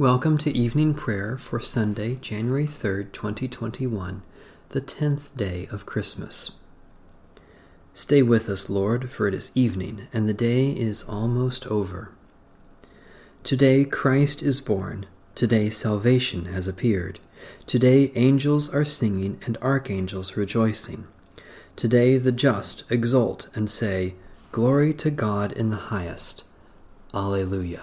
Welcome to evening prayer for Sunday, January 3rd, 2021, the 10th day of Christmas. Stay with us, Lord, for it is evening, and the day is almost over. Today Christ is born. Today salvation has appeared. Today angels are singing and archangels rejoicing. Today the just exult and say, Glory to God in the highest. Alleluia.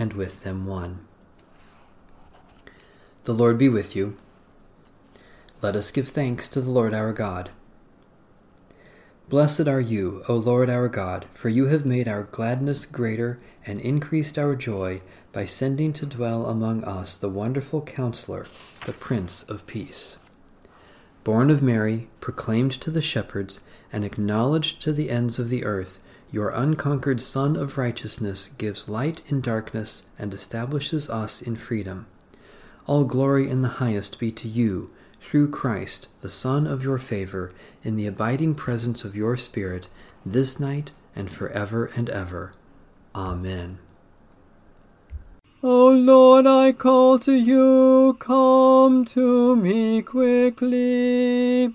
and with them one. The Lord be with you. Let us give thanks to the Lord our God. Blessed are you, O Lord our God, for you have made our gladness greater and increased our joy by sending to dwell among us the wonderful Counselor, the Prince of Peace. Born of Mary, proclaimed to the shepherds, and acknowledged to the ends of the earth, your unconquered Sun of Righteousness gives light in darkness and establishes us in freedom. All glory in the highest be to you, through Christ, the Son of your favor, in the abiding presence of your Spirit, this night and forever and ever. Amen. O Lord, I call to you, come to me quickly.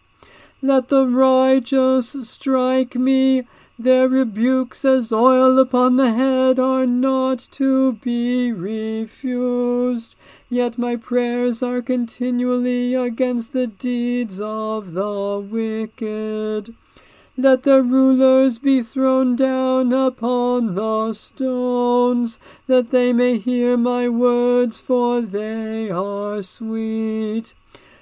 Let the righteous strike me. Their rebukes as oil upon the head are not to be refused. Yet my prayers are continually against the deeds of the wicked. Let the rulers be thrown down upon the stones, that they may hear my words, for they are sweet.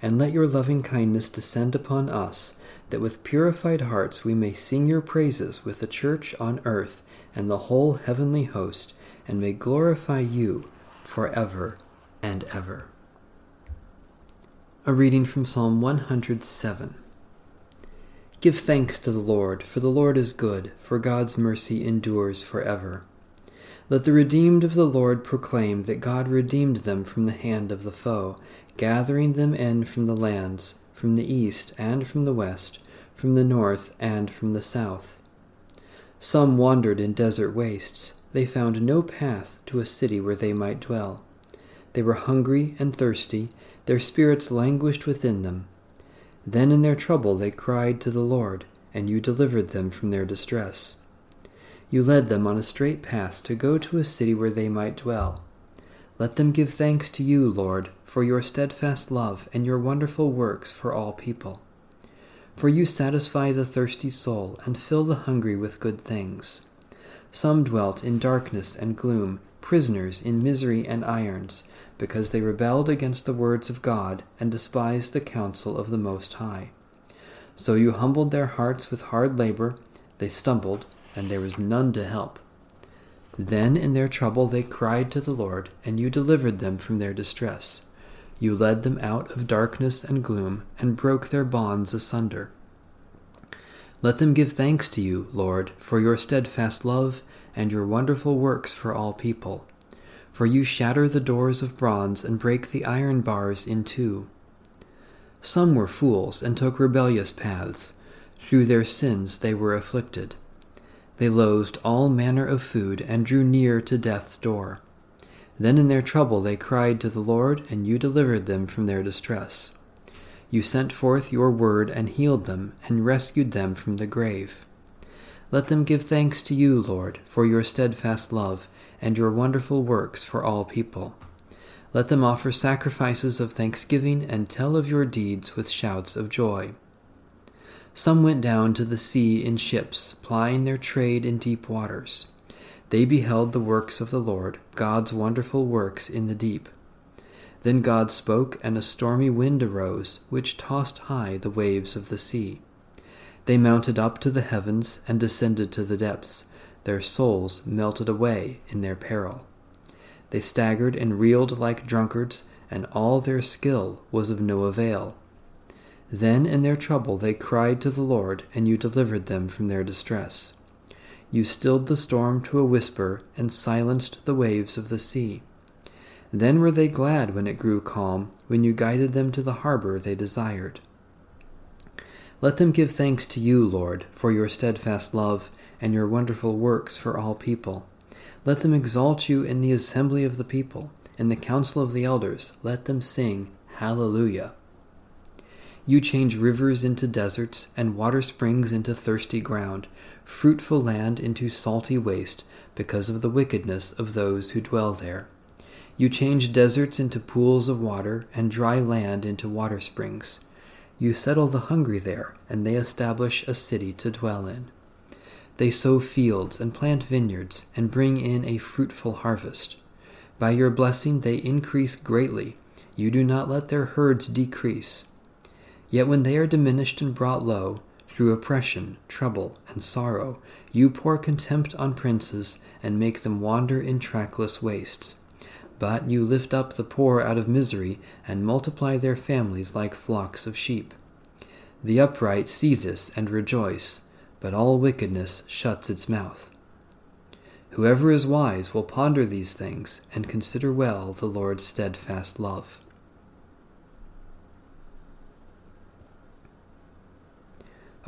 and let your loving kindness descend upon us, that with purified hearts we may sing your praises with the church on earth and the whole heavenly host, and may glorify you for ever and ever. A reading from Psalm 107. Give thanks to the Lord, for the Lord is good, for God's mercy endures forever. Let the redeemed of the Lord proclaim that God redeemed them from the hand of the foe gathering them in from the lands, from the east and from the west, from the north and from the south. Some wandered in desert wastes. They found no path to a city where they might dwell. They were hungry and thirsty, their spirits languished within them. Then in their trouble they cried to the Lord, and you delivered them from their distress. You led them on a straight path to go to a city where they might dwell. Let them give thanks to you, Lord, for your steadfast love and your wonderful works for all people. For you satisfy the thirsty soul and fill the hungry with good things. Some dwelt in darkness and gloom, prisoners in misery and irons, because they rebelled against the words of God and despised the counsel of the Most High. So you humbled their hearts with hard labor, they stumbled, and there was none to help. Then in their trouble they cried to the Lord, and you delivered them from their distress. You led them out of darkness and gloom, and broke their bonds asunder. Let them give thanks to you, Lord, for your steadfast love and your wonderful works for all people. For you shatter the doors of bronze and break the iron bars in two. Some were fools and took rebellious paths. Through their sins they were afflicted. They loathed all manner of food and drew near to death's door. Then in their trouble they cried to the Lord, and you delivered them from their distress. You sent forth your word and healed them, and rescued them from the grave. Let them give thanks to you, Lord, for your steadfast love, and your wonderful works for all people. Let them offer sacrifices of thanksgiving, and tell of your deeds with shouts of joy. Some went down to the sea in ships, plying their trade in deep waters. They beheld the works of the Lord, God's wonderful works in the deep. Then God spoke, and a stormy wind arose, which tossed high the waves of the sea. They mounted up to the heavens and descended to the depths. Their souls melted away in their peril. They staggered and reeled like drunkards, and all their skill was of no avail. Then in their trouble they cried to the Lord, and you delivered them from their distress. You stilled the storm to a whisper, and silenced the waves of the sea. Then were they glad when it grew calm, when you guided them to the harbor they desired. Let them give thanks to you, Lord, for your steadfast love, and your wonderful works for all people. Let them exalt you in the assembly of the people, in the council of the elders. Let them sing, Hallelujah. You change rivers into deserts, and water springs into thirsty ground, fruitful land into salty waste, because of the wickedness of those who dwell there. You change deserts into pools of water, and dry land into water springs. You settle the hungry there, and they establish a city to dwell in. They sow fields and plant vineyards, and bring in a fruitful harvest. By your blessing they increase greatly. You do not let their herds decrease. Yet when they are diminished and brought low, through oppression, trouble, and sorrow, you pour contempt on princes and make them wander in trackless wastes. But you lift up the poor out of misery and multiply their families like flocks of sheep. The upright see this and rejoice, but all wickedness shuts its mouth. Whoever is wise will ponder these things and consider well the Lord's steadfast love.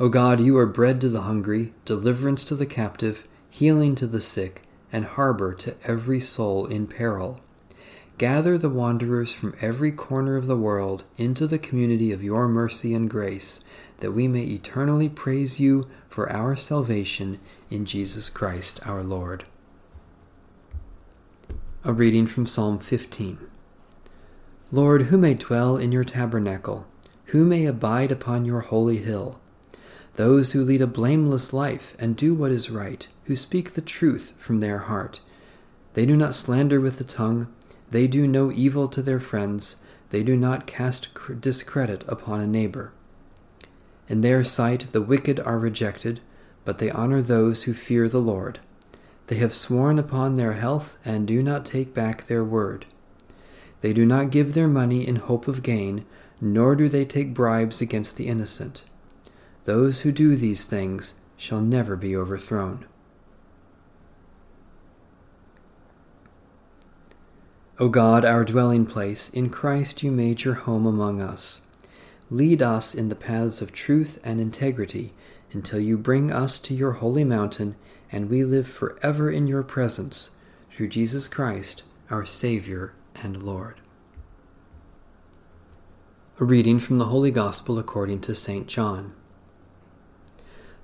O God, you are bread to the hungry, deliverance to the captive, healing to the sick, and harbor to every soul in peril. Gather the wanderers from every corner of the world into the community of your mercy and grace, that we may eternally praise you for our salvation in Jesus Christ our Lord. A reading from Psalm 15. Lord, who may dwell in your tabernacle? Who may abide upon your holy hill? Those who lead a blameless life and do what is right, who speak the truth from their heart. They do not slander with the tongue, they do no evil to their friends, they do not cast discredit upon a neighbor. In their sight the wicked are rejected, but they honor those who fear the Lord. They have sworn upon their health and do not take back their word. They do not give their money in hope of gain, nor do they take bribes against the innocent. Those who do these things shall never be overthrown. O God, our dwelling place, in Christ you made your home among us. Lead us in the paths of truth and integrity until you bring us to your holy mountain and we live forever in your presence, through Jesus Christ, our Savior and Lord. A reading from the Holy Gospel according to St. John.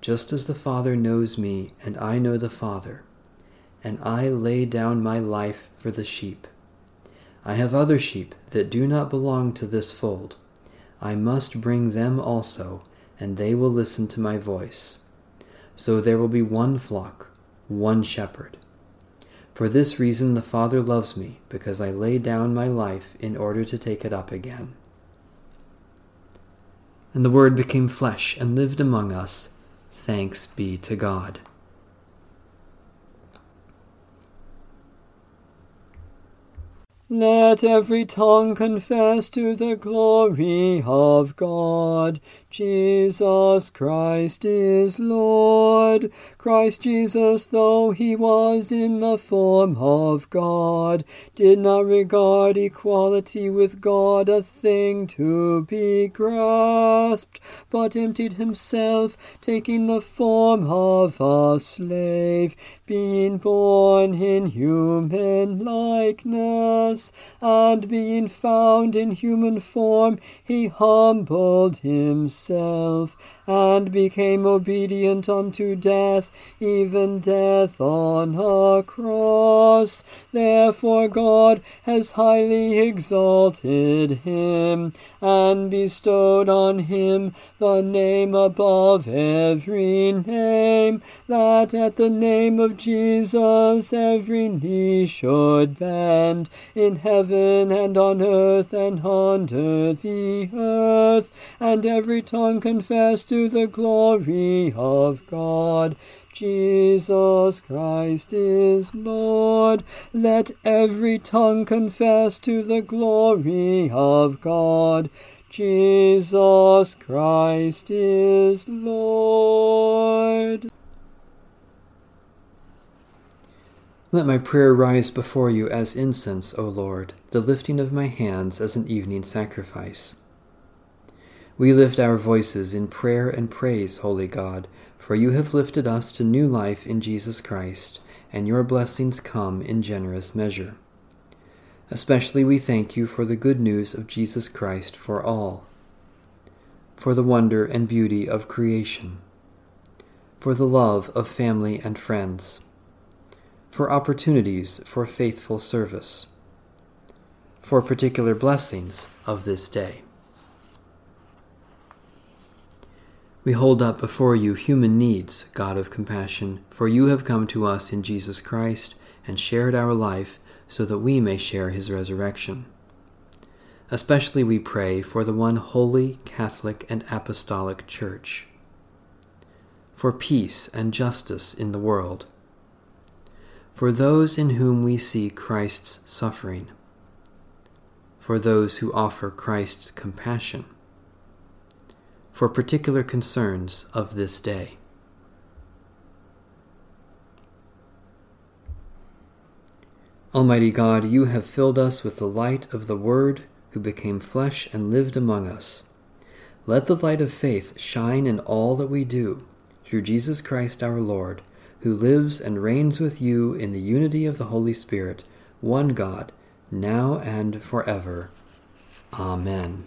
just as the Father knows me, and I know the Father. And I lay down my life for the sheep. I have other sheep that do not belong to this fold. I must bring them also, and they will listen to my voice. So there will be one flock, one shepherd. For this reason the Father loves me, because I lay down my life in order to take it up again. And the Word became flesh and lived among us. Thanks be to God. Let every tongue confess to the glory of God. Jesus Christ is Lord. Christ Jesus, though he was in the form of God, did not regard equality with God a thing to be grasped, but emptied himself, taking the form of a slave, being born in human likeness, and being found in human form, he humbled himself, and became obedient unto death, even death on a cross. Therefore God has highly exalted him, and bestowed on him the name above every name, that at the name of Jesus every knee should bend, in heaven and on earth and under the earth, and every tongue confess to the glory of God. Jesus Christ is Lord. Let every tongue confess to the glory of God. Jesus Christ is Lord. Let my prayer rise before you as incense, O Lord, the lifting of my hands as an evening sacrifice. We lift our voices in prayer and praise, Holy God, for you have lifted us to new life in Jesus Christ, and your blessings come in generous measure. Especially we thank you for the good news of Jesus Christ for all, for the wonder and beauty of creation, for the love of family and friends for opportunities for faithful service, for particular blessings of this day. We hold up before you human needs, God of compassion, for you have come to us in Jesus Christ and shared our life so that we may share his resurrection. Especially we pray for the one holy, Catholic, and Apostolic Church, for peace and justice in the world. For those in whom we see Christ's suffering, for those who offer Christ's compassion, for particular concerns of this day. Almighty God, you have filled us with the light of the Word who became flesh and lived among us. Let the light of faith shine in all that we do, through Jesus Christ our Lord who lives and reigns with you in the unity of the Holy Spirit, one God, now and forever. Amen.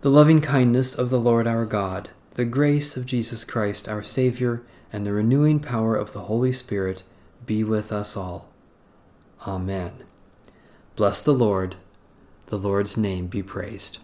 The loving kindness of the Lord our God, the grace of Jesus Christ our Saviour, and the renewing power of the Holy Spirit be with us all. Amen. Bless the Lord. The Lord's name be praised.